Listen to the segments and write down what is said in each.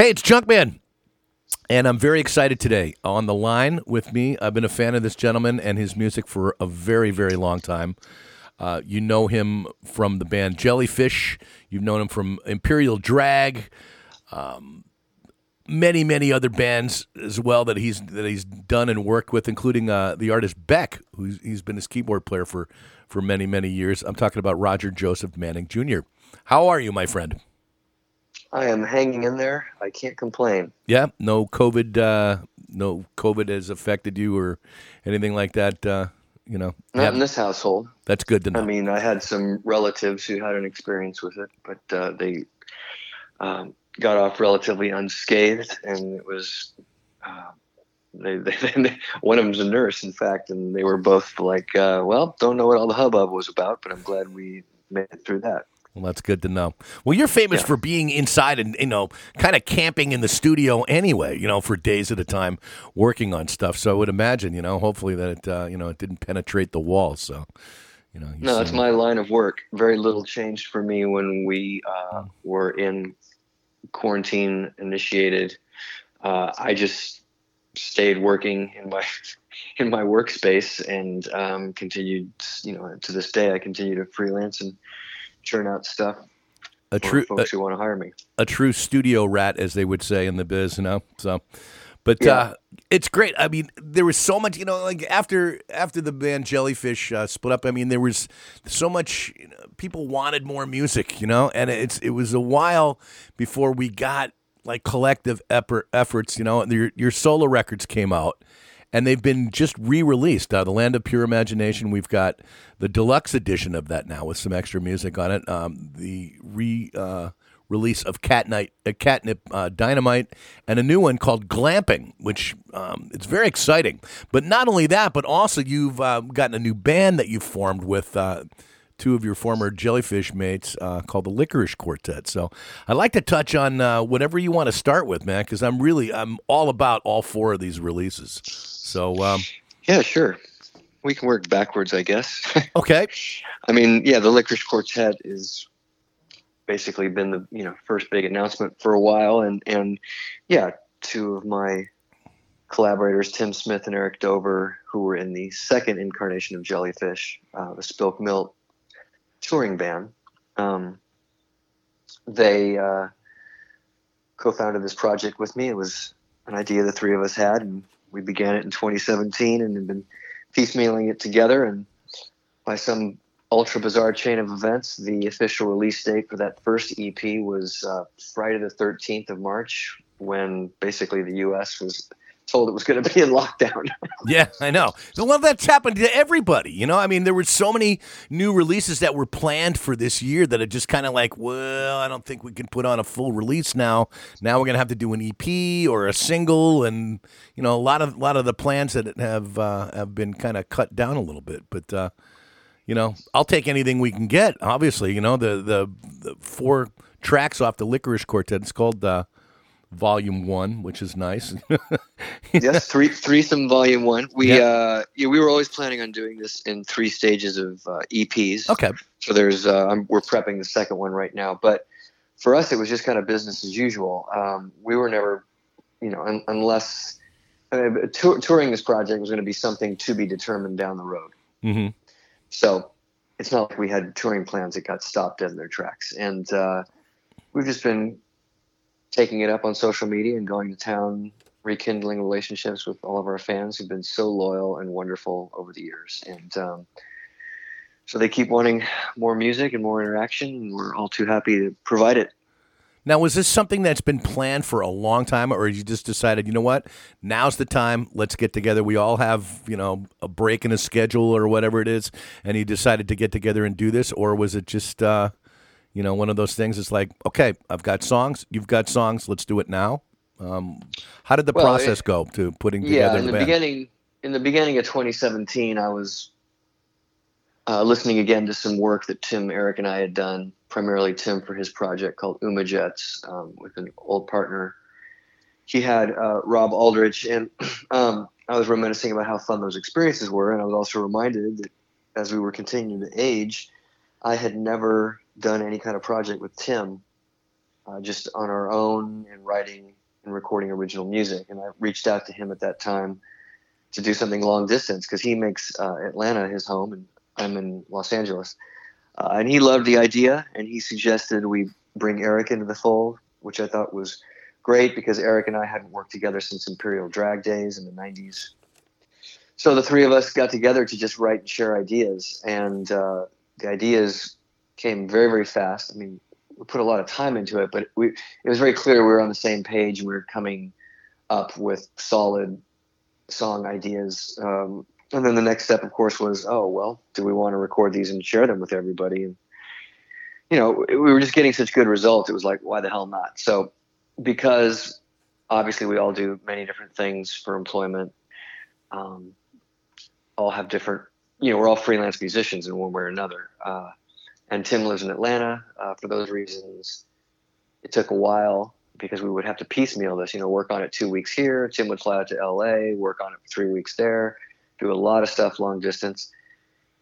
Hey, it's Junkman. And I'm very excited today. On the line with me, I've been a fan of this gentleman and his music for a very, very long time. Uh, you know him from the band Jellyfish. You've known him from Imperial Drag, um, many, many other bands as well that he's that he's done and worked with, including uh, the artist Beck, who's he's been his keyboard player for for many, many years. I'm talking about Roger Joseph Manning Jr. How are you, my friend? I am hanging in there. I can't complain. Yeah, no COVID, uh, no COVID has affected you or anything like that. Uh, you know, not yeah. in this household. That's good to know. I mean, I had some relatives who had an experience with it, but uh, they um, got off relatively unscathed, and it was. Uh, they, they, they, one of them's a nurse, in fact, and they were both like, uh, "Well, don't know what all the hubbub was about, but I'm glad we made it through that." Well, that's good to know. Well, you're famous yeah. for being inside and you know, kind of camping in the studio anyway. You know, for days at a time, working on stuff. So I would imagine, you know, hopefully that it, uh, you know, it didn't penetrate the walls. So, you know, you no, that's my line of work. Very little changed for me when we uh, hmm. were in quarantine initiated. Uh, I just stayed working in my in my workspace and um, continued. You know, to this day, I continue to freelance and churn out stuff. A true folks a, who want to hire me. A true studio rat, as they would say in the biz, you know. So, but yeah. uh, it's great. I mean, there was so much, you know, like after after the band Jellyfish uh, split up. I mean, there was so much. You know, people wanted more music, you know, and it's it was a while before we got like collective effort, efforts. You know, your your solo records came out and they've been just re-released. Uh, the Land of Pure Imagination. We've got the deluxe edition of that now with some extra music on it. Um, the re uh, release of Catnight, uh, Catnip uh, Dynamite, and a new one called Glamping, which um, it's very exciting. But not only that, but also you've uh, gotten a new band that you've formed with uh, two of your former jellyfish mates uh, called the Lickerish Quartet. So I'd like to touch on uh, whatever you want to start with, man, because I'm really I'm all about all four of these releases. So um, yeah, sure, we can work backwards, I guess. okay. I mean, yeah, the Lickerish Quartet is basically been the you know first big announcement for a while, and and yeah, two of my collaborators, Tim Smith and Eric Dover, who were in the second incarnation of Jellyfish, uh, the Spilt Milk touring band. Um, they uh, co-founded this project with me. It was an idea the three of us had, and we began it in 2017, and have been piecemealing it together. And by some ultra bizarre chain of events, the official release date for that first EP was uh, Friday the 13th of March, when basically the U.S. was told it was going to be in lockdown. yeah, I know. Well, that's happened to everybody. You know, I mean, there were so many new releases that were planned for this year that are just kind of like, well, I don't think we can put on a full release now. Now we're going to have to do an EP or a single, and you know, a lot of a lot of the plans that have uh, have been kind of cut down a little bit. But uh, you know, I'll take anything we can get. Obviously, you know, the the, the four tracks off the Lickerish Quartet. It's called. Uh, Volume One, which is nice. yes, three threesome Volume One. We uh, yeah, we were always planning on doing this in three stages of uh, EPs. Okay. So there's uh, we're prepping the second one right now, but for us it was just kind of business as usual. Um, we were never, you know, un- unless uh, touring this project was going to be something to be determined down the road. Mm-hmm. So it's not like we had touring plans that got stopped in their tracks, and uh, we've just been taking it up on social media and going to town, rekindling relationships with all of our fans who've been so loyal and wonderful over the years. And um, so they keep wanting more music and more interaction, and we're all too happy to provide it. Now, was this something that's been planned for a long time, or you just decided, you know what, now's the time, let's get together? We all have, you know, a break in a schedule or whatever it is, and you decided to get together and do this, or was it just, uh, you know, one of those things. It's like, okay, I've got songs, you've got songs, let's do it now. Um, how did the well, process it, go to putting together? Yeah, in the, the beginning, in the beginning of 2017, I was uh, listening again to some work that Tim, Eric, and I had done. Primarily Tim for his project called Umajets um, with an old partner. He had uh, Rob Aldrich, and um, I was reminiscing about how fun those experiences were, and I was also reminded that as we were continuing to age, I had never done any kind of project with Tim uh, just on our own and writing and recording original music. And I reached out to him at that time to do something long distance because he makes uh, Atlanta his home and I'm in Los Angeles. Uh, and he loved the idea and he suggested we bring Eric into the fold, which I thought was great because Eric and I hadn't worked together since Imperial Drag days in the 90s. So the three of us got together to just write and share ideas. And uh, the ideas came very, very fast. I mean, we put a lot of time into it, but we, it was very clear we were on the same page we were coming up with solid song ideas. Um, and then the next step, of course, was, oh, well, do we want to record these and share them with everybody? And, you know, we were just getting such good results. It was like, why the hell not? So, because obviously we all do many different things for employment, um, all have different, you know, we're all freelance musicians in one way or another. Uh, and Tim lives in Atlanta. Uh, for those reasons, it took a while because we would have to piecemeal this. You know, work on it two weeks here. Tim would fly out to L.A., work on it for three weeks there, do a lot of stuff long distance.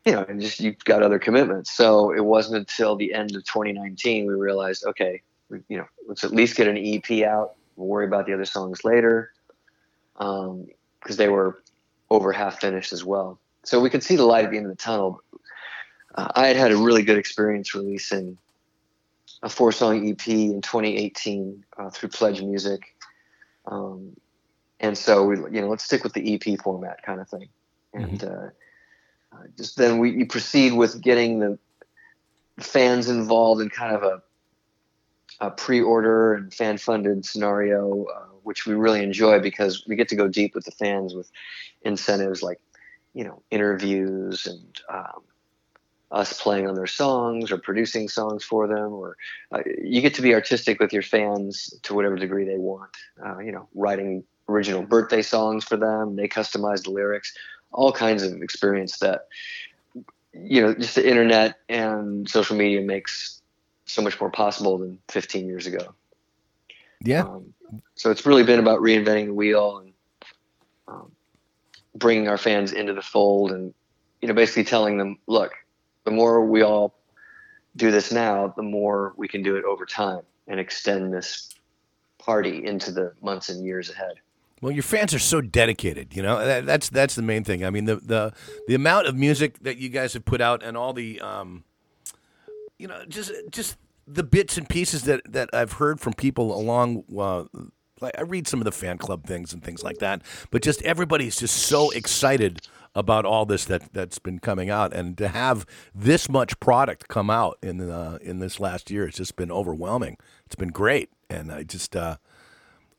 You know, and just you've got other commitments. So it wasn't until the end of 2019 we realized, okay, you know, let's at least get an EP out. We'll worry about the other songs later, because um, they were over half finished as well. So we could see the light at the end of the tunnel uh, I had had a really good experience releasing a four song EP in 2018 uh, through Pledge Music. Um, and so we, you know, let's stick with the EP format kind of thing. And mm-hmm. uh, uh just then we you proceed with getting the fans involved in kind of a, a pre-order and fan-funded scenario, uh, which we really enjoy because we get to go deep with the fans with incentives like, you know, interviews and um, us playing on their songs or producing songs for them or uh, you get to be artistic with your fans to whatever degree they want. Uh, you know writing original birthday songs for them they customize the lyrics all kinds of experience that you know just the internet and social media makes so much more possible than 15 years ago. Yeah. Um, so it's really been about reinventing the wheel and um, bringing our fans into the fold and you know basically telling them look the more we all do this now, the more we can do it over time and extend this party into the months and years ahead. Well, your fans are so dedicated. You know that, that's that's the main thing. I mean, the the the amount of music that you guys have put out and all the, um, you know, just just the bits and pieces that that I've heard from people along. Uh, like I read some of the fan club things and things like that, but just everybody's just so excited about all this that that's been coming out, and to have this much product come out in in this last year, it's just been overwhelming. It's been great, and I just uh,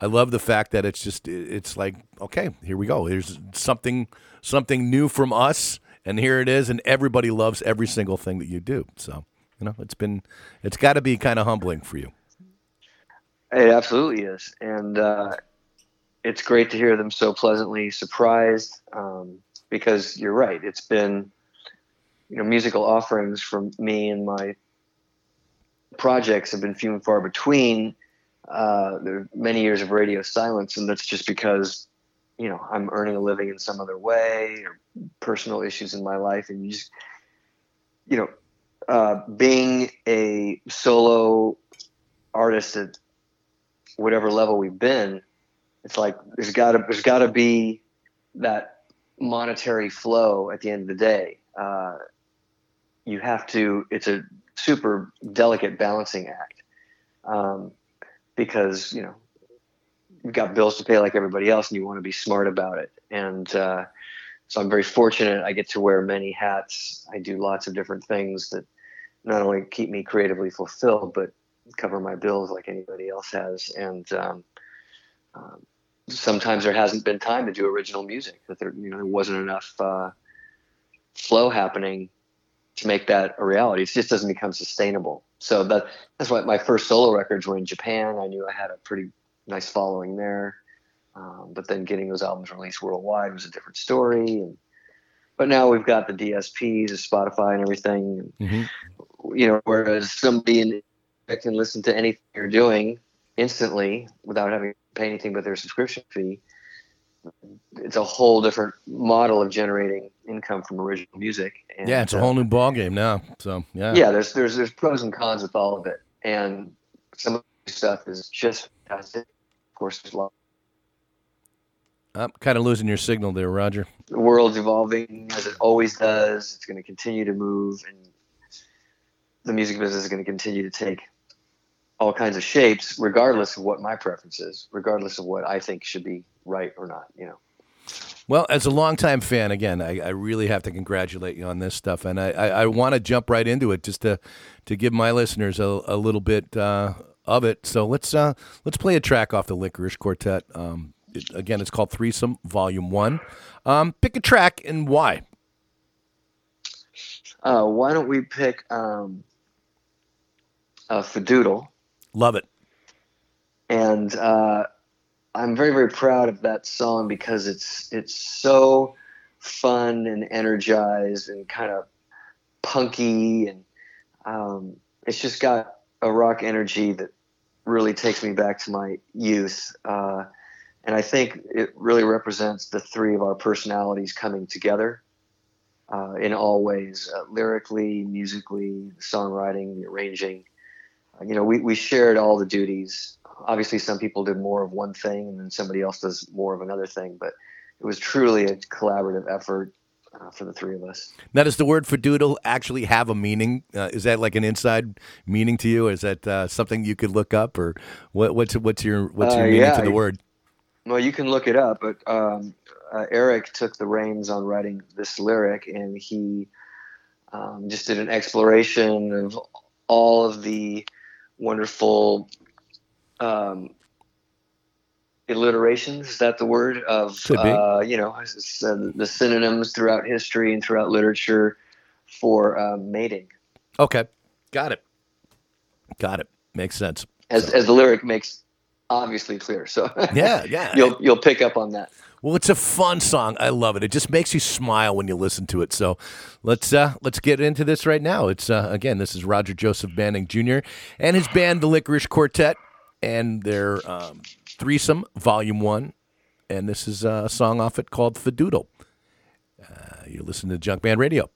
I love the fact that it's just it's like okay, here we go. There's something something new from us, and here it is, and everybody loves every single thing that you do. So you know, it's been it's got to be kind of humbling for you. It absolutely is, and uh, it's great to hear them so pleasantly surprised. Um, because you're right. It's been, you know, musical offerings from me and my projects have been few and far between. Uh, there are many years of radio silence, and that's just because, you know, I'm earning a living in some other way or personal issues in my life, and you just, you know, uh, being a solo artist at whatever level we've been, it's like there's got to there's got to be that monetary flow at the end of the day. Uh, you have to, it's a super delicate balancing act um, because, you know, you've got bills to pay like everybody else and you want to be smart about it. And uh, so I'm very fortunate. I get to wear many hats. I do lots of different things that not only keep me creatively fulfilled, but cover my bills like anybody else has. And um, um, sometimes there hasn't been time to do original music that there you know there wasn't enough uh, flow happening to make that a reality. It just doesn't become sustainable. So that that's why my first solo records were in Japan. I knew I had a pretty nice following there, um, but then getting those albums released worldwide was a different story. And but now we've got the DSPs, the Spotify, and everything. Mm-hmm. You know, whereas somebody in, can listen to anything you're doing instantly without having pay anything but their subscription fee, it's a whole different model of generating income from original music. And, yeah, it's a whole uh, new ballgame now. So yeah, yeah. There's there's there's pros and cons with all of it, and some of the stuff is just fantastic. Of course, there's a lot. I'm kind of losing your signal there, Roger. The world's evolving as it always does. It's going to continue to move, and the music business is going to continue to take all kinds of shapes, regardless of what my preference is, regardless of what I think should be right or not. You know. Well, as a longtime fan, again, I, I really have to congratulate you on this stuff, and I, I, I want to jump right into it just to to give my listeners a, a little bit uh, of it. So let's uh, let's play a track off the Lickerish Quartet. Um, it, again, it's called Threesome Volume One. Um, pick a track and why. Uh, why don't we pick um, uh, Fadoodle? Love it. And uh, I'm very very proud of that song because it's it's so fun and energized and kind of punky and um, it's just got a rock energy that really takes me back to my youth. Uh, and I think it really represents the three of our personalities coming together uh, in all ways uh, lyrically, musically, songwriting, the arranging. You know, we, we shared all the duties. Obviously, some people did more of one thing and then somebody else does more of another thing, but it was truly a collaborative effort uh, for the three of us. Now, does the word fadoodle actually have a meaning? Uh, is that like an inside meaning to you? Is that uh, something you could look up, or what, what's what's your what's your Uh, meaning yeah, to the word? Well, you can look it up, but um, uh, Eric took the reins on writing this lyric, and he um, just did an exploration of all of the wonderful um, alliterations. Is that the word of uh, you know uh, the synonyms throughout history and throughout literature for uh, mating, Okay, got it, got it. Makes sense. as as the lyric makes obviously clear. So Yeah, yeah. you'll you'll pick up on that. Well, it's a fun song. I love it. It just makes you smile when you listen to it. So let's uh, let's get into this right now. It's uh, again, this is Roger Joseph Manning Jr. and his band, the Lickerish Quartet, and their um, threesome, Volume One. And this is uh, a song off it called "Fadoodle." Uh, you're listening to Junkman Radio.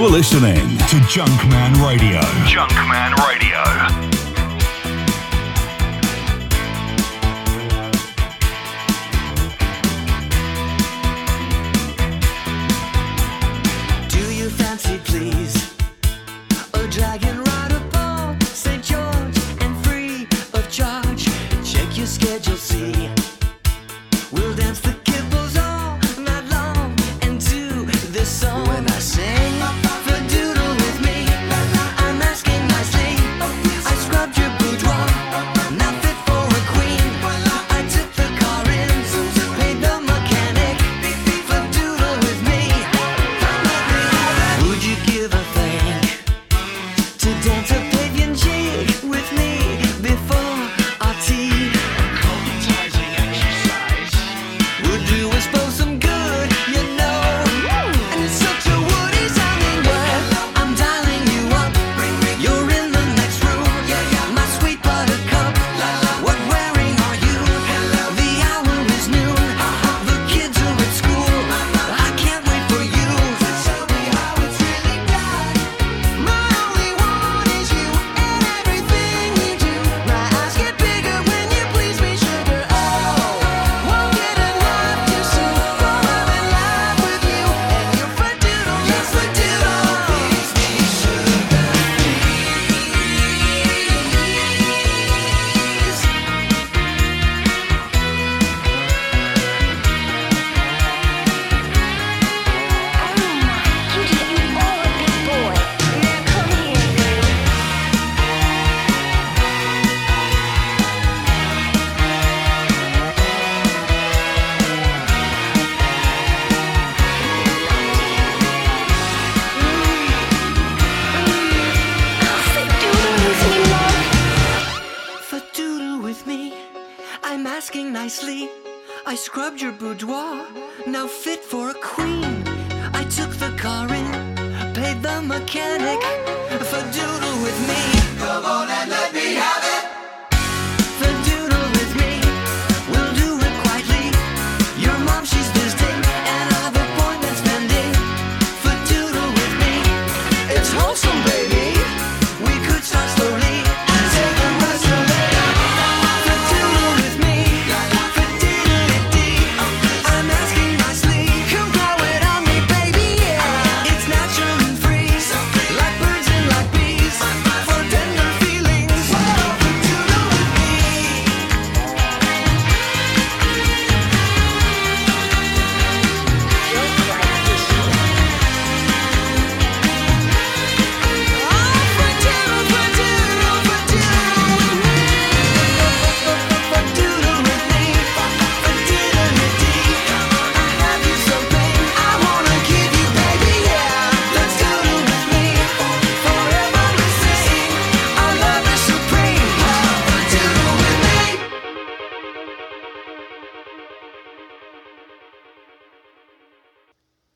You're listening to Junkman Radio. Junkman Radio.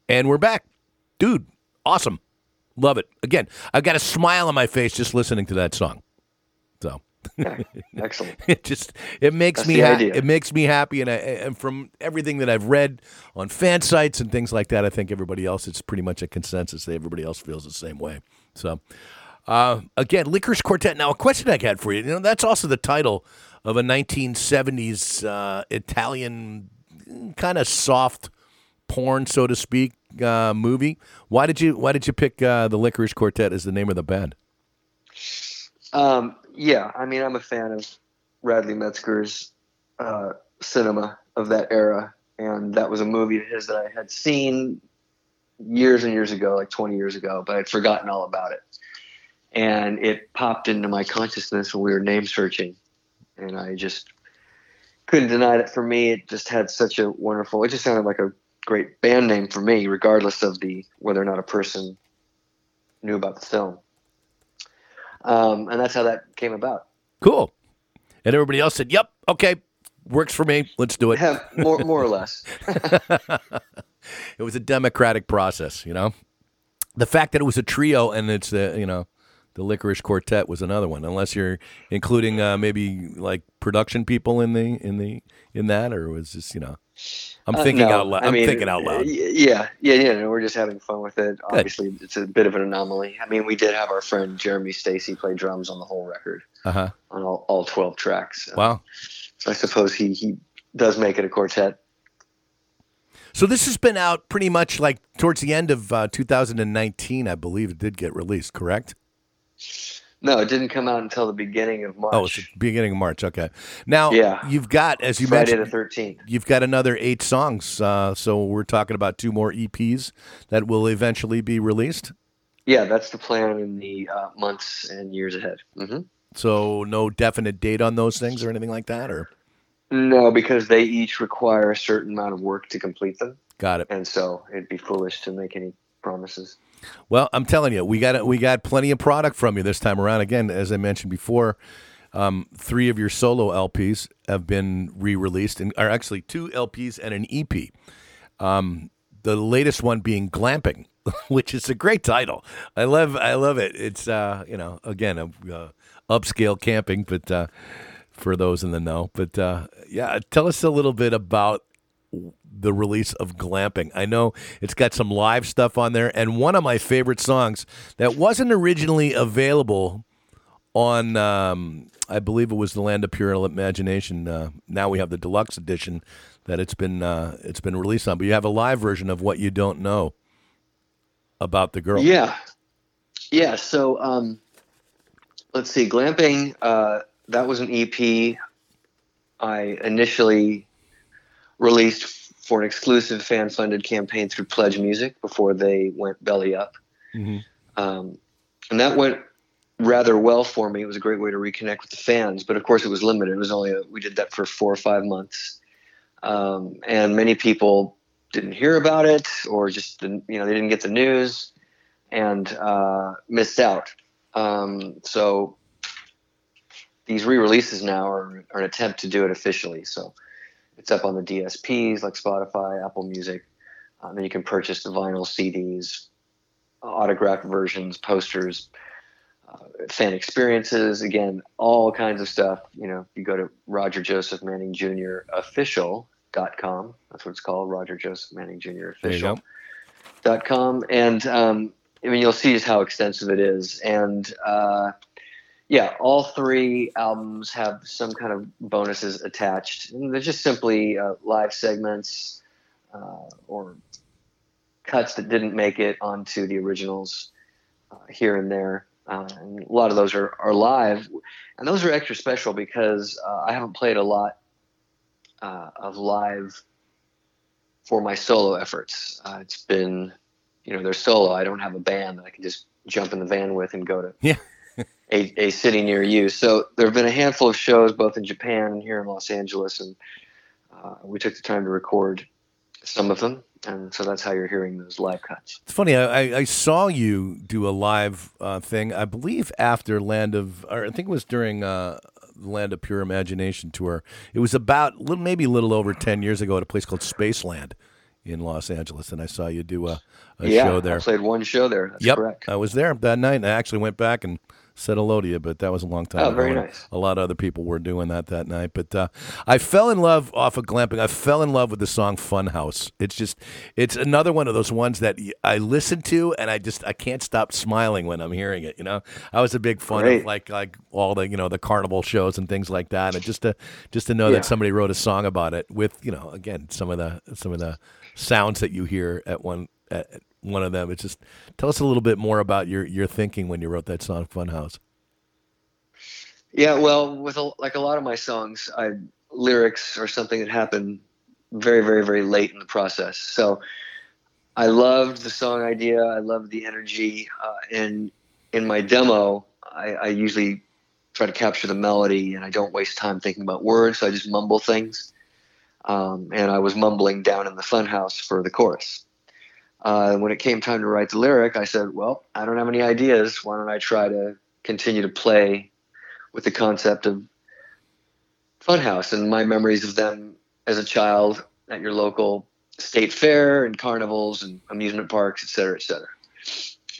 And we're back. Dude, awesome. Love it. Again, I've got a smile on my face just listening to that song. So Excellent. it just it makes That's me ha- it makes me happy and I, and from everything that I've read on fan sites and things like that I think everybody else it's pretty much a consensus that everybody else feels the same way so uh, again Lickerish Quartet now a question I had for you you know that's also the title of a 1970s uh, Italian kind of soft porn so to speak uh, movie why did you why did you pick uh, the Lickerish Quartet as the name of the band Um, yeah, I mean, I'm a fan of Radley Metzger's uh, cinema of that era, and that was a movie of his that I had seen years and years ago, like 20 years ago, but I'd forgotten all about it. And it popped into my consciousness when we were name searching, and I just couldn't deny it. For me, it just had such a wonderful. It just sounded like a great band name for me, regardless of the whether or not a person knew about the film. Um, and that's how that came about. cool and everybody else said yep okay works for me let's do it Have more, more or less. it was a democratic process, you know. The fact that it was a trio and it's the you know the Lickerish Quartet was another one, unless you're including uh, maybe like production people in the in the in that, or was this you know. I'm Uh, thinking no, out loud. I I'm mean, thinking out loud. Yeah, yeah, yeah. No, we're just having fun with it. Obviously, it's a bit of an anomaly. I mean, we did have our friend Jeremy Stacy play drums on the whole record, Uh huh. on all, all 12 tracks. Wow. So I suppose he, he does make it a quartet. So this has been out pretty much like towards the end of uh, 2019, I believe it did get released. Correct? No, it didn't come out until the beginning of March. Oh, it's the beginning of March. Okay. Now Yeah. you've got as you Friday mentioned. the 13th. You've got another eight songs, uh, so we're talking about two more EPs that will eventually be released. Yeah, that's the plan in the uh, months and years ahead. hmm So no definite date on those things or anything like that, or No, because they each require a certain amount of work to complete them. got it. And so it'd be foolish to make any promises. Well, I'm telling you, we got we got plenty of product from you this time around. Again, as I mentioned before, um, three of your solo LPs have been re-released, and are actually two LPs and an EP. Um, the latest one being "Glamping," which is a great title. I love I love it. It's uh, you know again a uh, upscale camping, but uh, for those in the know. But uh, yeah, tell us a little bit about the release of Glamping. I know it's got some live stuff on there, and one of my favorite songs that wasn't originally available on, um, I believe it was the Land of Pure Imagination. Uh, now we have the deluxe edition that it's been uh, it's been released on, but you have a live version of what you don't know about the girl. Yeah. Yeah. So um, let's see. Glamping, uh, that was an EP I initially released for an exclusive fan funded campaign through Pledge Music before they went belly up. Mhm. Um, and that went rather well for me. It was a great way to reconnect with the fans, but of course it was limited. It was only, a, we did that for four or five months. Um, and many people didn't hear about it or just didn't, you know, they didn't get the news and uh, missed out. Um, so these re-releases now are, are an attempt to do it officially. So it's up on the DSPs like Spotify, Apple Music. Um, then you can purchase the vinyl CDs, autographed versions, posters, uh, fan experiences. Again, all kinds of stuff. You know, you go to Roger Joseph Manning Jr. official.com. That's what it's called, Roger Joseph Manning Jr. There you official go. dot com and um, I mean you'll see just how extensive it is and uh, yeah all three albums have some kind of bonuses attached and they're just simply uh, live segments uh, or cuts that didn't make it onto the originals uh, here and there uh, and a lot of those are, are live and those are extra special because uh, I haven't played a lot uh, of live for my solo efforts. It's been, you know, they're solo. I don't have a band that I can just jump in the van with and go to Yeah. A, a city near you. So there have been a handful of shows both in Japan and here in Los Angeles, and uh, we took the time to record some of them. And so that's how you're hearing those live cuts. It's funny. I, I- saw you do a live uh, thing. I believe after Land of, or I think it was during uh, Land of Pure Imagination tour. It was about little, maybe a little over ten years ago at a place called Spaceland in Los Angeles, and I saw you do a, a yeah, show there. I played one show there. That's yep, correct. I was there that night, and I actually went back and said hello to you, but that was a long time Oh, ago. very nice. A lot of other people were doing that that night, but uh, I fell in love off of glamping. I fell in love with the song "Funhouse." It's just, it's another one of those ones that I listen to, and I just, I can't stop smiling when I'm hearing it. You know, I was a big fan of like, like all the, you know, the carnival shows and things like that, and just to, just to know Yeah. that somebody wrote a song about it with, you know, again, some of the, some of the sounds that you hear at one, at one of them. It's just, tell us a little bit more about your, your thinking when you wrote that song "Funhouse." Yeah, well, with a, like a lot of my songs, I lyrics are something that happened very, very, very late in the process. So I loved the song idea. I loved the energy, uh, and in my demo, I, I usually try to capture the melody, and I don't waste time thinking about words. So I just mumble things, um, and I was mumbling down in the funhouse for the chorus. Uh, when it came time to write the lyric, I said, "Well, I don't have any ideas. Why don't I try to continue to play?" with the concept of Funhouse and my memories of them as a child at your local state fair and carnivals and amusement parks, et cetera, et cetera.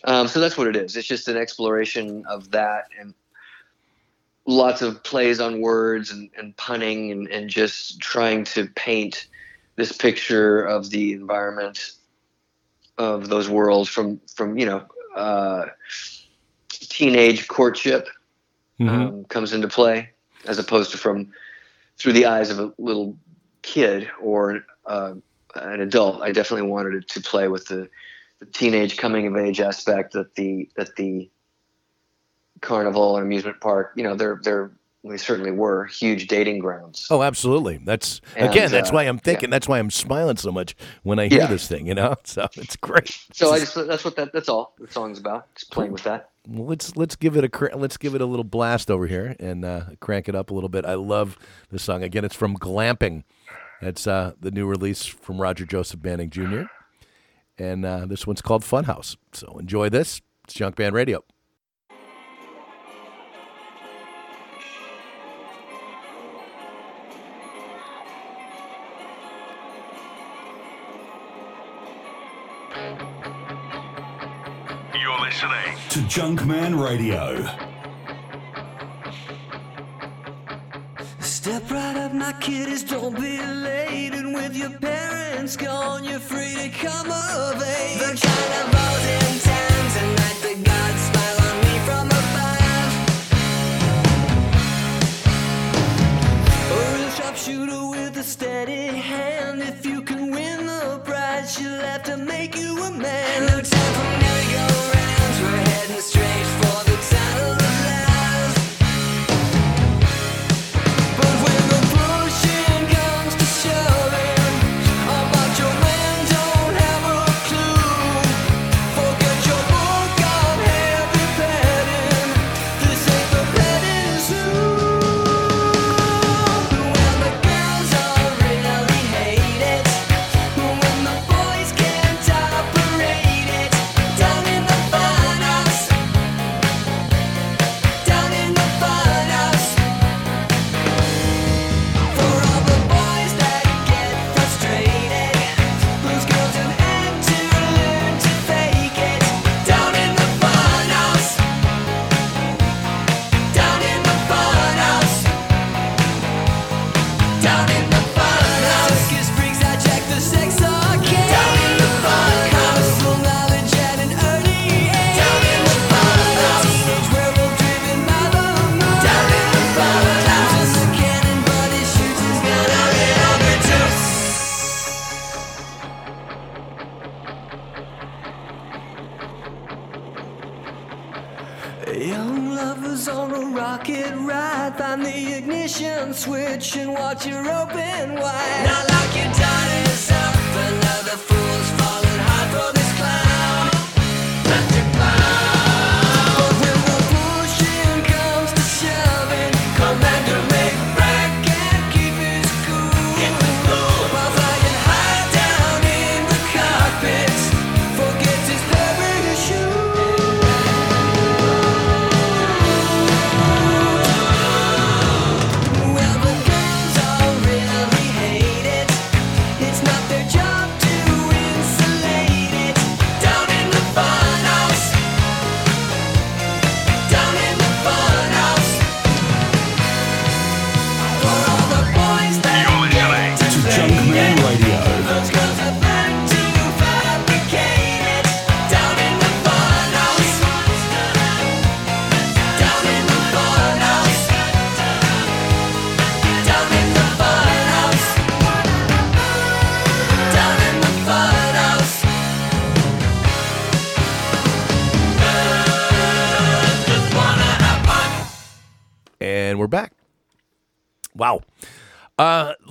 Um, so that's what it is. It's just an exploration of that and lots of plays on words and, and punning and, and just trying to paint this picture of the environment of those worlds from, from you know, uh, teenage courtship um, comes into play, as opposed to from through the eyes of a little kid or uh, an adult. I definitely wanted it to play with the, the teenage coming of age aspect that the that the carnival and amusement park. You know, they're they're they certainly were huge dating grounds. Oh, absolutely. That's And, again. That's uh, why I'm thinking. That's why I'm smiling so much when I hear Yeah. this thing. You know, so it's great. So I just that's what that that's all the song's about. Just playing with that. Well, let's let's give it a let's give it a little blast over here and uh, crank it up a little bit. I love the song. Again, it's from Glamping. It's uh, the new release from Roger Joseph Manning Jr. And uh, this one's called Funhouse. So enjoy this. It's Junkman Radio. To Junkman Radio. Step right up, my kiddies, don't be late. And with your parents gone, you're free to come of age. The kind of the gods smile on me from above. A real sharpshooter with a steady hand. If you can win the prize, she'll have to make you a man.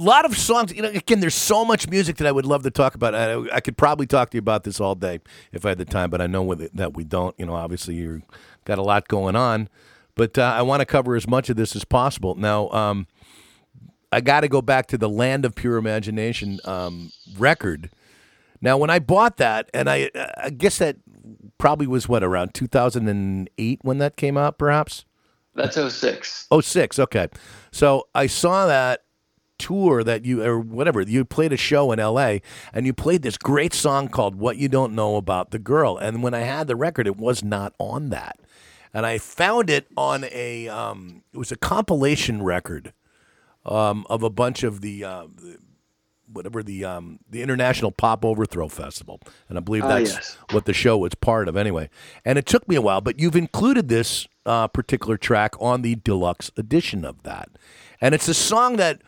Lot of songs. You know, again, there's so much music that I would love to talk about. I, I could probably talk to you about this all day if I had the time, but I know with it, that we don't. You know, obviously you've got a lot going on, but uh, I want to cover as much of this as possible. Now, um, I got to go back to the Land of Pure Imagination um, record. Now, when I bought that, and I, I guess that probably was what around 2008 when that came out, perhaps. That's 06. 06, okay. So I saw that tour that you or whatever you played a show in L.A. and you played this great song called "What You Don't Know About the Girl." And when I had the record, it was not on that, and I found it on a um, it was a compilation record um, of a bunch of the. Uh, Whatever the um, the International Pop Overthrow Festival, and I believe Ah, that's yes. what the show was part of anyway. And it took me a while, but you've included this uh, particular track on the deluxe edition of that. And it's a song that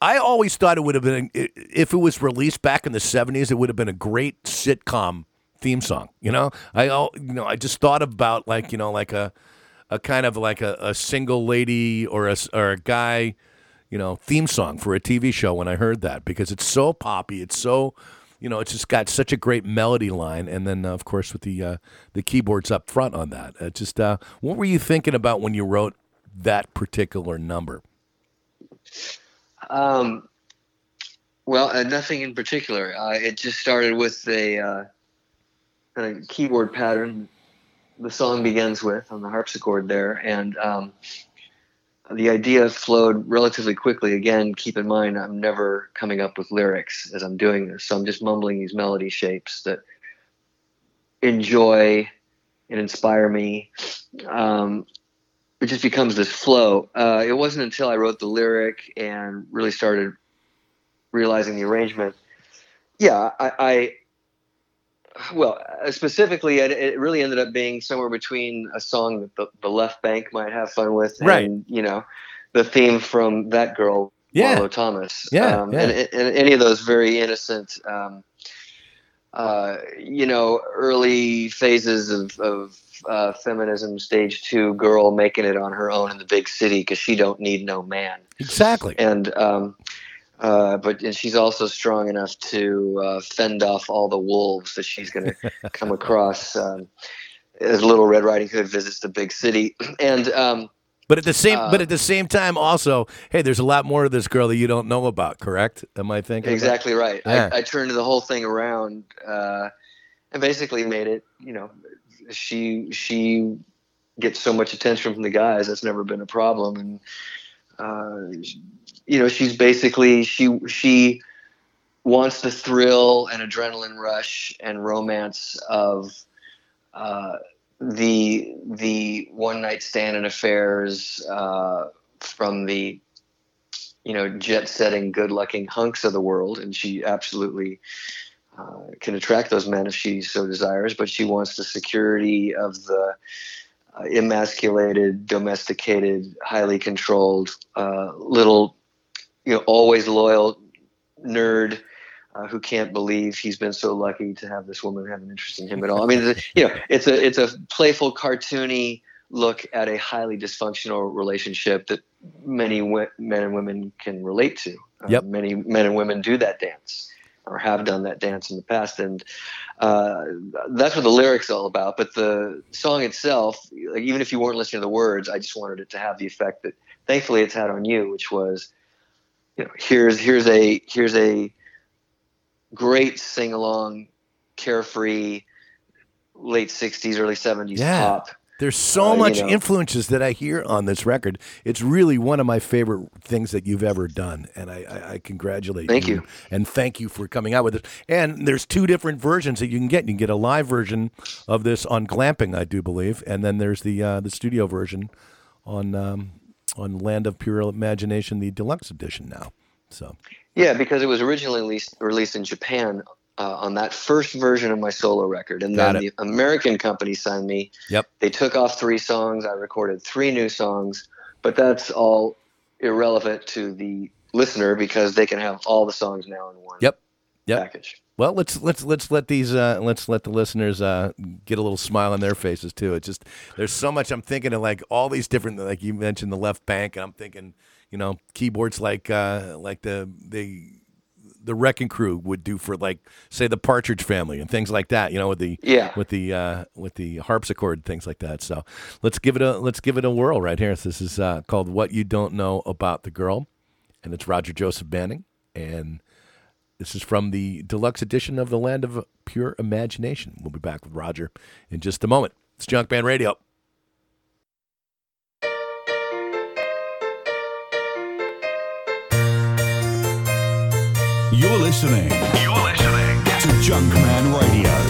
I always thought it would have been, if it was released back in the 70s, it would have been a great sitcom theme song. You know, I, you know, I just thought about like, you know, like a, a kind of like a, a single lady or a, or a guy, you know, theme song for a TV show when I heard that because it's so poppy. It's so, you know, it's just got such a great melody line, and then uh, of course with the uh, the keyboards up front on that. Uh, just uh, what were you thinking about when you wrote that particular number? Um, well, uh, nothing in particular. Uh, it just started with a uh, kind of keyboard pattern. The song begins with on the harpsichord there, and um, the idea flowed relatively quickly. Again, keep in mind I'm never coming up with lyrics as I'm doing this, so I'm just mumbling these melody shapes that enjoy and inspire me. Um, it just becomes this flow. Uh, it wasn't until I wrote the lyric and really started realizing the arrangement. Yeah, I, I well, uh, specifically, it, it really ended up being somewhere between a song that the, the Left Banke might have fun with, Right. and you know, the theme from that girl, Yeah. Marlo Thomas. Yeah, um, yeah. And, and any of those very innocent, um, uh, you know, early phases of, of uh, feminism, stage two girl making it on her own in the big city because she don't need no man Exactly. and um, uh, but and she's also strong enough to uh, fend off all the wolves that she's going to come across um, as Little Red Riding Hood visits the big city. And um, But at the same, Uh, but at the same time, also, hey, there's a lot more to this girl that you don't know about. Correct? Am I thinking about- exactly right. Yeah. I, I turned the whole thing around uh, and basically made it. You know, she she gets so much attention from the guys. That's never been a problem, and uh, you know, she's basically she she wants the thrill and adrenaline rush and romance of uh, the the one night stand and affairs uh, from the you know jet setting good looking hunks of the world. And she absolutely uh, can attract those men if she so desires but she wants the security of the uh, emasculated domesticated highly controlled uh, little you know always loyal nerd uh, who can't believe he's been so lucky to have this woman have an interest in him at all. I mean, you know, it's a it's a playful, cartoony look at a highly dysfunctional relationship that many w- men and women can relate to. Uh, Yep. Many men and women do that dance or have done that dance in the past, and uh, that's what the lyrics all about. But the song itself, like, even if you weren't listening to the words, I just wanted it to have the effect that, thankfully, it's had on you, which was, you know, here's here's a here's a great sing along, carefree, late '60s, early '70s Yeah. pop. There's so Uh, you much know. influences that I hear on this record. It's really one of my favorite things that you've ever done, and I, I, I congratulate Thank you. you. and thank you for coming out with it. And there's two different versions that you can get. You can get a live version of this on Glamping, I do believe, and then there's the uh, the studio version on um, on Land of Pure Imagination, the deluxe edition now. So Yeah, because it was originally released, released in Japan uh, on that first version of my solo record, and Got then it. the American company signed me. Yep. They took off three songs. I recorded three new songs, but that's all irrelevant to the listener because they can have all the songs now in one. Yep. Yep. package. Well, let's let's let's let these uh, let's let the listeners uh, get a little smile on their faces too. It's just there's so much I'm thinking of like all these different like you mentioned the Left Banke and I'm thinking you know keyboards like uh, like the the the Wrecking Crew would do for like say the Partridge Family and things like that. You know with the Yeah. with the uh, with the harpsichord things like that. So let's give it a let's give it a whirl right here. This is uh, called What You Don't Know About the Girl, and it's Roger Joseph Manning and. This is from the deluxe edition of The Land of Pure Imagination. We'll be back with Roger in just a moment. It's Junkman Radio. Listening. You're listening to Junkman Radio.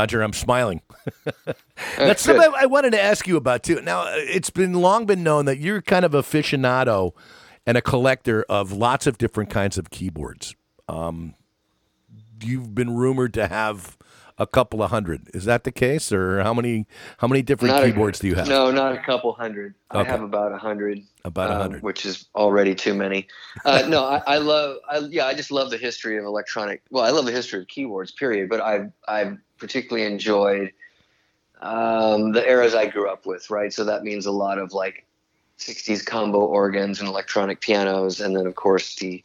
Roger, I'm smiling. That's something I wanted to ask you about too. Now, it's been long been known that you're kind of aficionado and a collector of lots of different kinds of keyboards. Um, you've been rumored to have a couple of hundred. Is that the case, or how many how many different Not a- keyboards do you have? No, not a couple hundred. I have about a hundred. About a um, hundred. which is already too many. Uh, no, I, I love. I, yeah, I just love the history of electronic. Well, I love the history of keyboards. Period. But I I particularly enjoyed um, the eras I grew up with. Right. So that means a lot of like 60s combo organs and electronic pianos, and then of course the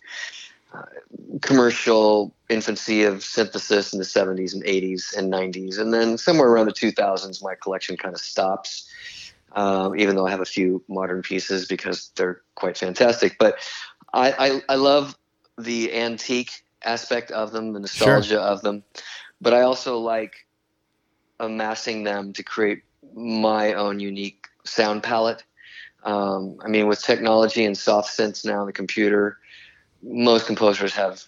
commercial infancy of synthesis in the 70s and 80s and 90s, and then somewhere around the 2000s, my collection kind of stops. Um, even though I have a few modern pieces because they're quite fantastic, but I, I, I love the antique aspect of them, the nostalgia of them, but I also like amassing them to create my own unique sound palette. Um, I mean, with technology and soft synths now, the computer, most composers have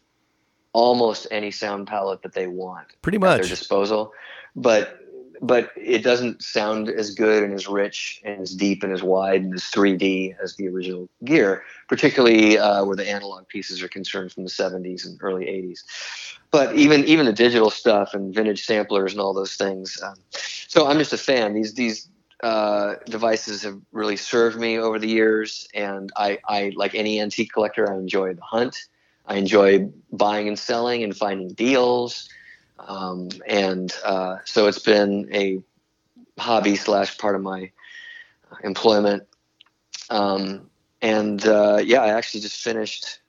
almost any sound palette that they want Pretty much at their disposal, but but it doesn't sound as good and as rich and as deep and as wide and as 3D as the original gear, particularly uh, where the analog pieces are concerned from the 70s and early 80s. But even even the digital stuff and vintage samplers and all those things, um, so I'm just a fan. These these uh, devices have really served me over the years, and I, I like any antique collector. I enjoy the hunt. I enjoy buying and selling and finding deals, um, and uh, so it's been a hobby slash part of my employment. Um, and uh, yeah, I actually just finished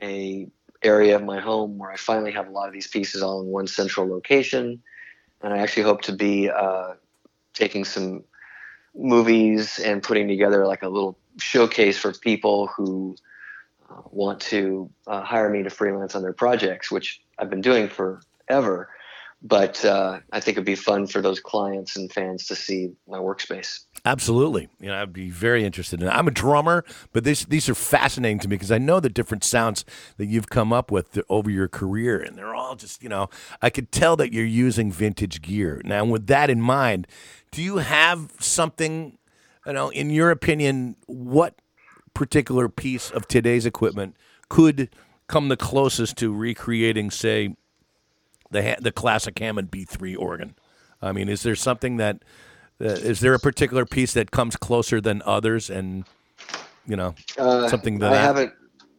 a area of my home where I finally have a lot of these pieces all in one central location, and I actually hope to be uh, taking some movies and putting together like a little showcase for people who uh, want to uh, hire me to freelance on their projects, which I've been doing forever. But uh, I think it'd be fun for those clients and fans to see my workspace. Absolutely. You know, I'd be very interested in it. I'm a drummer, but this, these are fascinating to me because I know the different sounds that you've come up with over your career, and they're all just, you know, I could tell that you're using vintage gear. Now, with that in mind, do you have something, you know, in your opinion, what particular piece of today's equipment could come the closest to recreating, say, the the classic Hammond B3 organ? I mean, is there something that uh, is there a particular piece that comes closer than others, and you know, Uh, something that I haven't.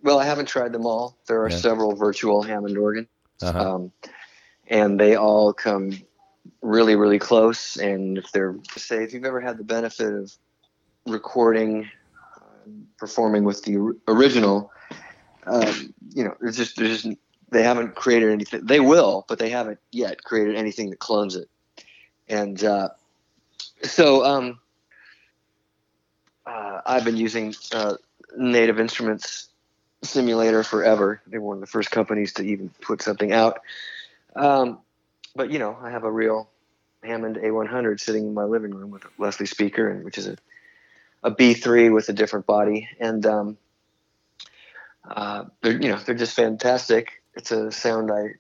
Well, I haven't tried them all. There are Yeah. several virtual Hammond organs, Uh-huh. um, and they all come really, really close. And if they're say, if you've ever had the benefit of recording, uh, performing with the original, um, you know, there's just there's just they haven't created anything. They will, but they haven't yet created anything that clones it. And uh, so um, uh, I've been using uh, Native Instruments simulator forever. They were one of the first companies to even put something out. Um, but you know, I have a real Hammond A100 sitting in my living room with a Leslie speaker, and which is a a B3 with a different body, and um, uh, they're you know they're just fantastic. It's a sound I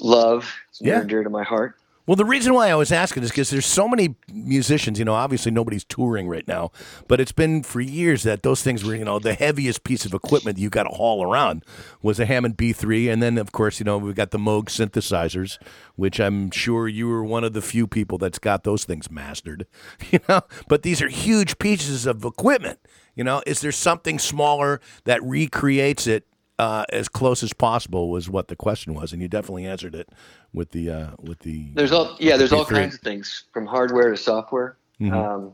love. It's near Yeah. and dear to my heart. Well, the reason why I was asking is because there's so many musicians. You know, obviously nobody's touring right now, but it's been for years that those things were, you know, the heaviest piece of equipment you got to haul around was a Hammond B3, and then of course, you know, we've got the Moog synthesizers, which I'm sure you were one of the few people that's got those things mastered. You know, but these are huge pieces of equipment. You know, is there something smaller that recreates it uh, as close as possible? Was what the question was, and you definitely answered it with the uh, with the. There's all yeah. There's the all kinds of things from hardware to software, Mhm. um,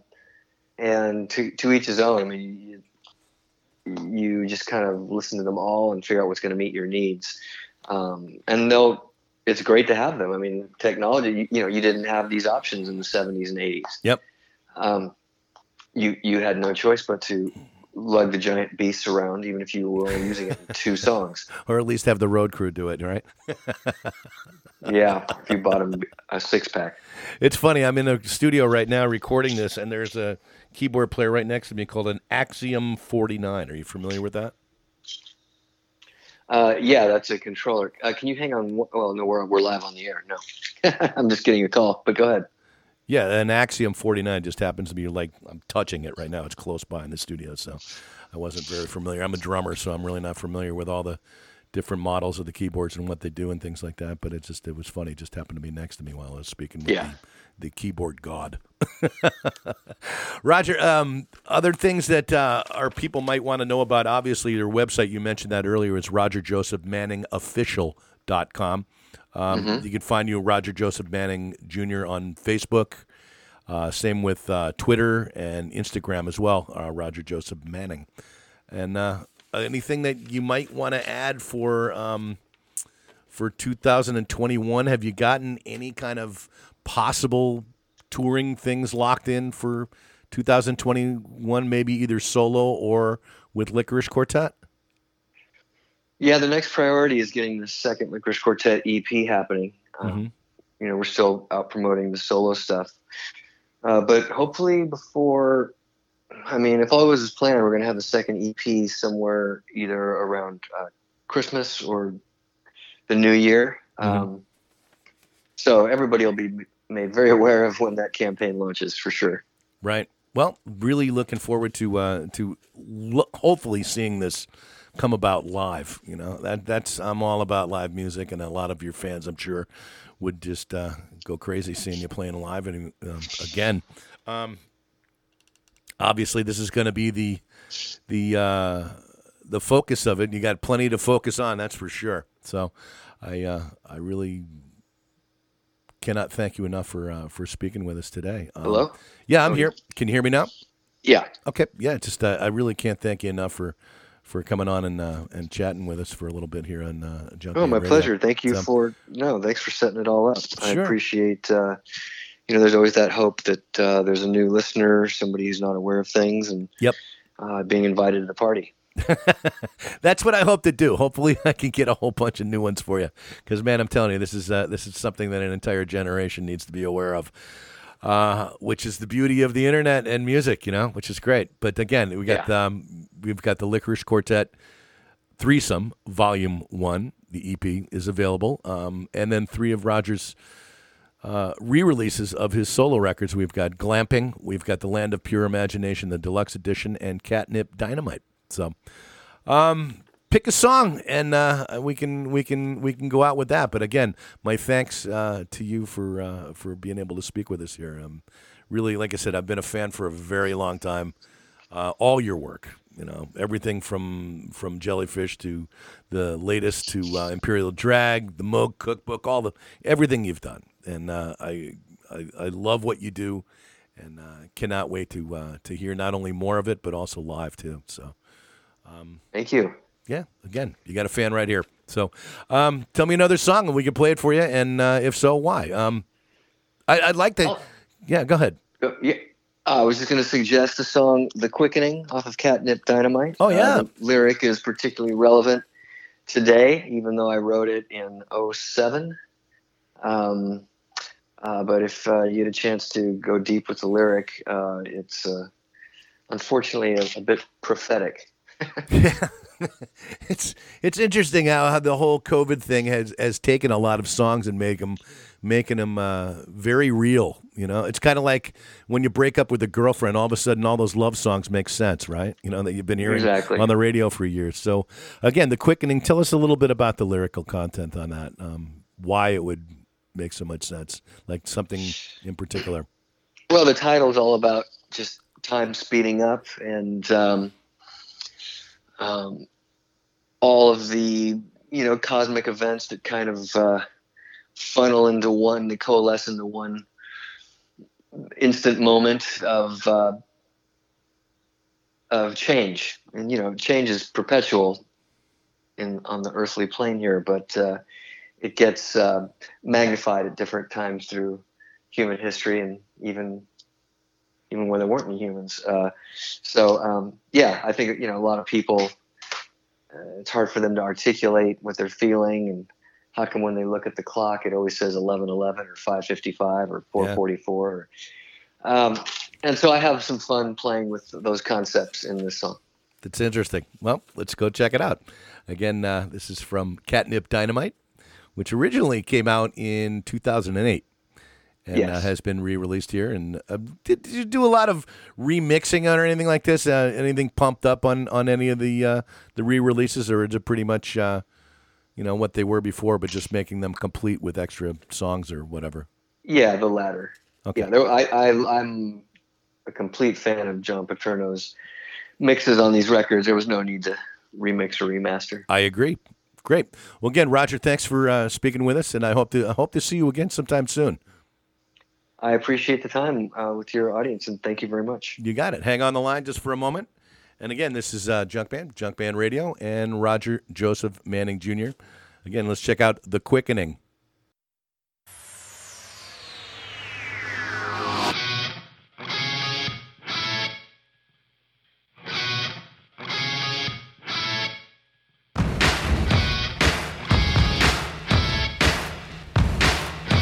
and to to each his own. I mean, you, you just kind of listen to them all and figure out what's going to meet your needs. Um, and they'll. It's great to have them. I mean, technology. You, you know, you didn't have these options in the 70s and 80s. Yep. Um, you you had no choice but to lug the giant beasts around, even if you were only using it in two songs. or at least have the road crew do it, right? Yeah, if you bought them a six pack. It's funny. I'm in a studio right now recording this, and there's a keyboard player right next to me called an Axiom 49. Are you familiar with that? Uh, yeah, that's a controller. Uh, can you hang on? Well, no, we're, we're live on the air. No, I'm just getting a call, but go ahead. Yeah, an Axiom 49 just happens to be like I'm touching it right now. It's close by in the studio, so I wasn't very familiar. I'm a drummer, so I'm really not familiar with all the different models of the keyboards and what they do and things like that. But it just it was funny. It just happened to be next to me while I was speaking with Yeah. the, the keyboard god. Roger, um, other things that uh, our people might want to know about, obviously, your website, you mentioned that earlier, is rogerjosephmanningofficial.com. Um, You can find you Roger Joseph Manning Jr. on Facebook. Uh, same with uh, Twitter and Instagram as well, uh, Roger Joseph Manning. And uh, anything that you might want to add for um, for 2021? Have you gotten any kind of possible touring things locked in for 2021? Maybe either solo or with Lickerish Quartet. Yeah, the next priority is getting the second Lickerish Quartet EP happening. Um, You know, we're still out promoting the solo stuff, uh, but hopefully before. I mean, if all goes as planned, we're going to have the second EP somewhere either around uh, Christmas or the New Year. Um, so everybody will be made very aware of when that campaign launches for sure. Right. Well, really looking forward to uh, to lo- hopefully seeing this come about live. You know that that's I'm all about live music, and a lot of your fans, I'm sure, would just uh, go crazy seeing you playing live and um, again. Um, obviously, this is going to be the the uh, the focus of it. You got plenty to focus on, that's for sure. So, I uh, I really cannot thank you enough for uh, for speaking with us today. Um, Hello? Yeah, I'm here. Can you hear me now? Yeah. Okay. Yeah. Just uh, I really can't thank you enough for for coming on and uh, and chatting with us for a little bit here on uh, Junk. Oh, my Radio. pleasure. Thank you for no, thanks for setting it all up. I appreciate. Uh, you know, there's always that hope that uh, there's a new listener, somebody who's not aware of things, and Yep. uh, being invited to the party. That's what I hope to do. Hopefully, I can get a whole bunch of new ones for you. Because man, I'm telling you, this is uh, this is something that an entire generation needs to be aware of. Uh, which is the beauty of the internet and music, you know, which is great. But again, we got um, we've got the Lickerish Quartet threesome volume one. The EP is available, um, and then three of Roger's uh, re-releases of his solo records. We've got Glamping, we've got The Land of Pure Imagination, the deluxe edition, and Catnip Dynamite. So, um, pick a song, and uh, we can we can we can go out with that. But again, my thanks uh, to you for uh, for being able to speak with us here. Um, really, like I said, I've been a fan for a very long time. Uh, all your work, you know, everything from from Jellyfish to the latest to uh, Imperial Drag, the Moog Cookbook, all the everything you've done, and I, I I love what you do, and uh, cannot wait to uh, to hear not only more of it but also live too. So. Thank you. Yeah, again, you got a fan right here. So, um, tell me another song and we can play it for you. And uh, if so, why? Um, I, I'd like to. Yeah, go ahead. Uh, Yeah. I was just going to suggest the song "The Quickening" off of Catnip Dynamite. Oh, yeah. Uh, the lyric is particularly relevant today, even though I wrote it in 07. Um, uh, but if uh, you had a chance to go deep with the lyric, uh, it's uh, unfortunately a, a bit prophetic. it's it's interesting how, how the whole COVID thing has has taken a lot of songs and make them making them uh, very real. You know, it's kind of like when you break up with a girlfriend, all of a sudden all those love songs make sense, right? You know that you've been hearing Exactly. on the radio for years. So again, the quickening. Tell us a little bit about the lyrical content on that. Um, why it would make so much sense, like something in particular. Well, the title is all about just time speeding up and um, um, all of the you know cosmic events that kind of uh, funnel into one, to coalesce into one instant moment of uh, of change. And you know, change is perpetual in on the earthly plane here, but uh, it gets uh, magnified at different times through human history and even even when there weren't any humans. Uh, so um, yeah, I think you know a lot of people. Uh, it's hard for them to articulate what they're feeling, and how come when they look at the clock, it always says eleven eleven or five fifty five or four forty four. Um, and so I have some fun playing with those concepts in this song. That's interesting. Well, let's go check it out. Again, uh, this is from Catnip Dynamite, which originally came out in 2008 and uh, has been re-released here. And uh, did, did you do a lot of remixing on or anything like this? Uh, anything pumped up on, on any of the uh, the re-releases, or is it pretty much uh, you know what they were before, but just making them complete with extra songs or whatever? Yeah, the latter. Okay. Yeah, there, I, I, I'm a complete fan of John Paterno's mixes on these records. There was no need to remix or remaster. I agree. Great. Well, again, Roger, thanks for uh, speaking with us, and I hope to I hope to see you again sometime soon. I appreciate the time uh, with your audience, and thank you very much. You got it. Hang on the line just for a moment. And again, this is uh, Junkman, Junk Band Radio, and Roger Joseph Manning Jr. Again, let's check out The Quickening.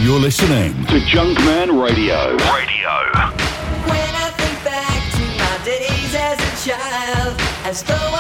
You're listening to Junkman Radio. Radio. When I think back to my days as a child, as though I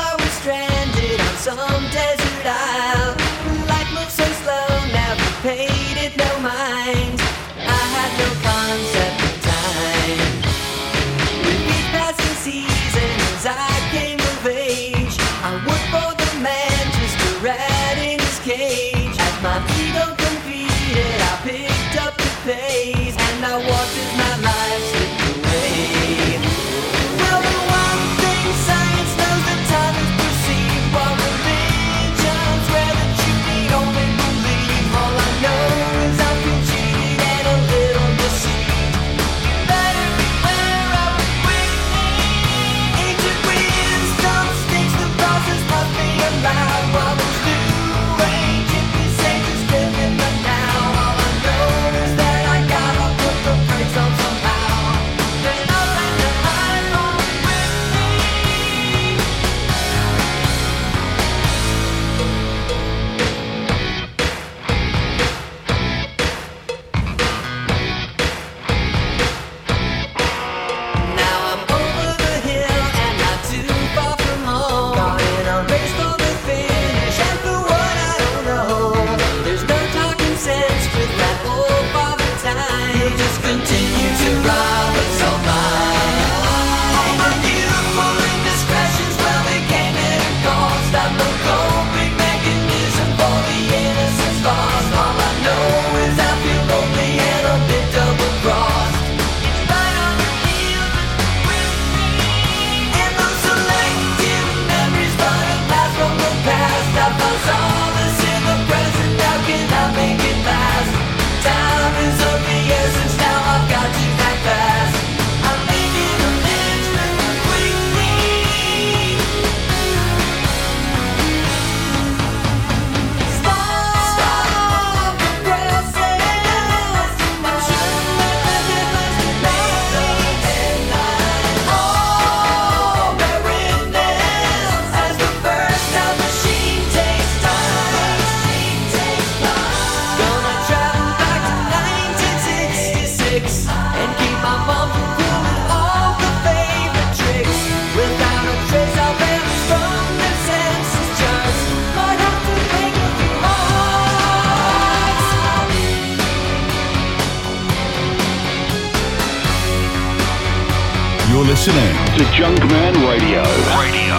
Junkman Radio. Radio.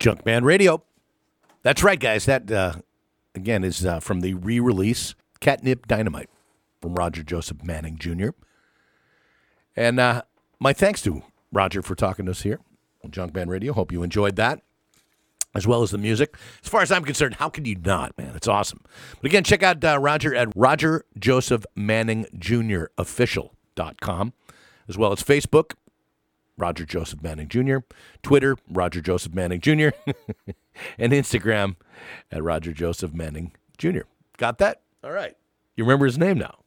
Junkman Radio. That's right, guys. That uh, again is uh, from the re-release Catnip Dynamite from Roger Joseph Manning Jr. And uh, my thanks to Roger for talking to us here on Junkman Radio. Hope you enjoyed that, as well as the music. As far as I'm concerned, how can you not, man? It's awesome. But again, check out uh, Roger at Roger Joseph Manning Jr. Official.com, as well as Facebook, Roger Joseph Manning Jr., Twitter, Roger Joseph Manning Jr., and Instagram at Roger Joseph Manning Jr. Got that? All right. You remember his name now.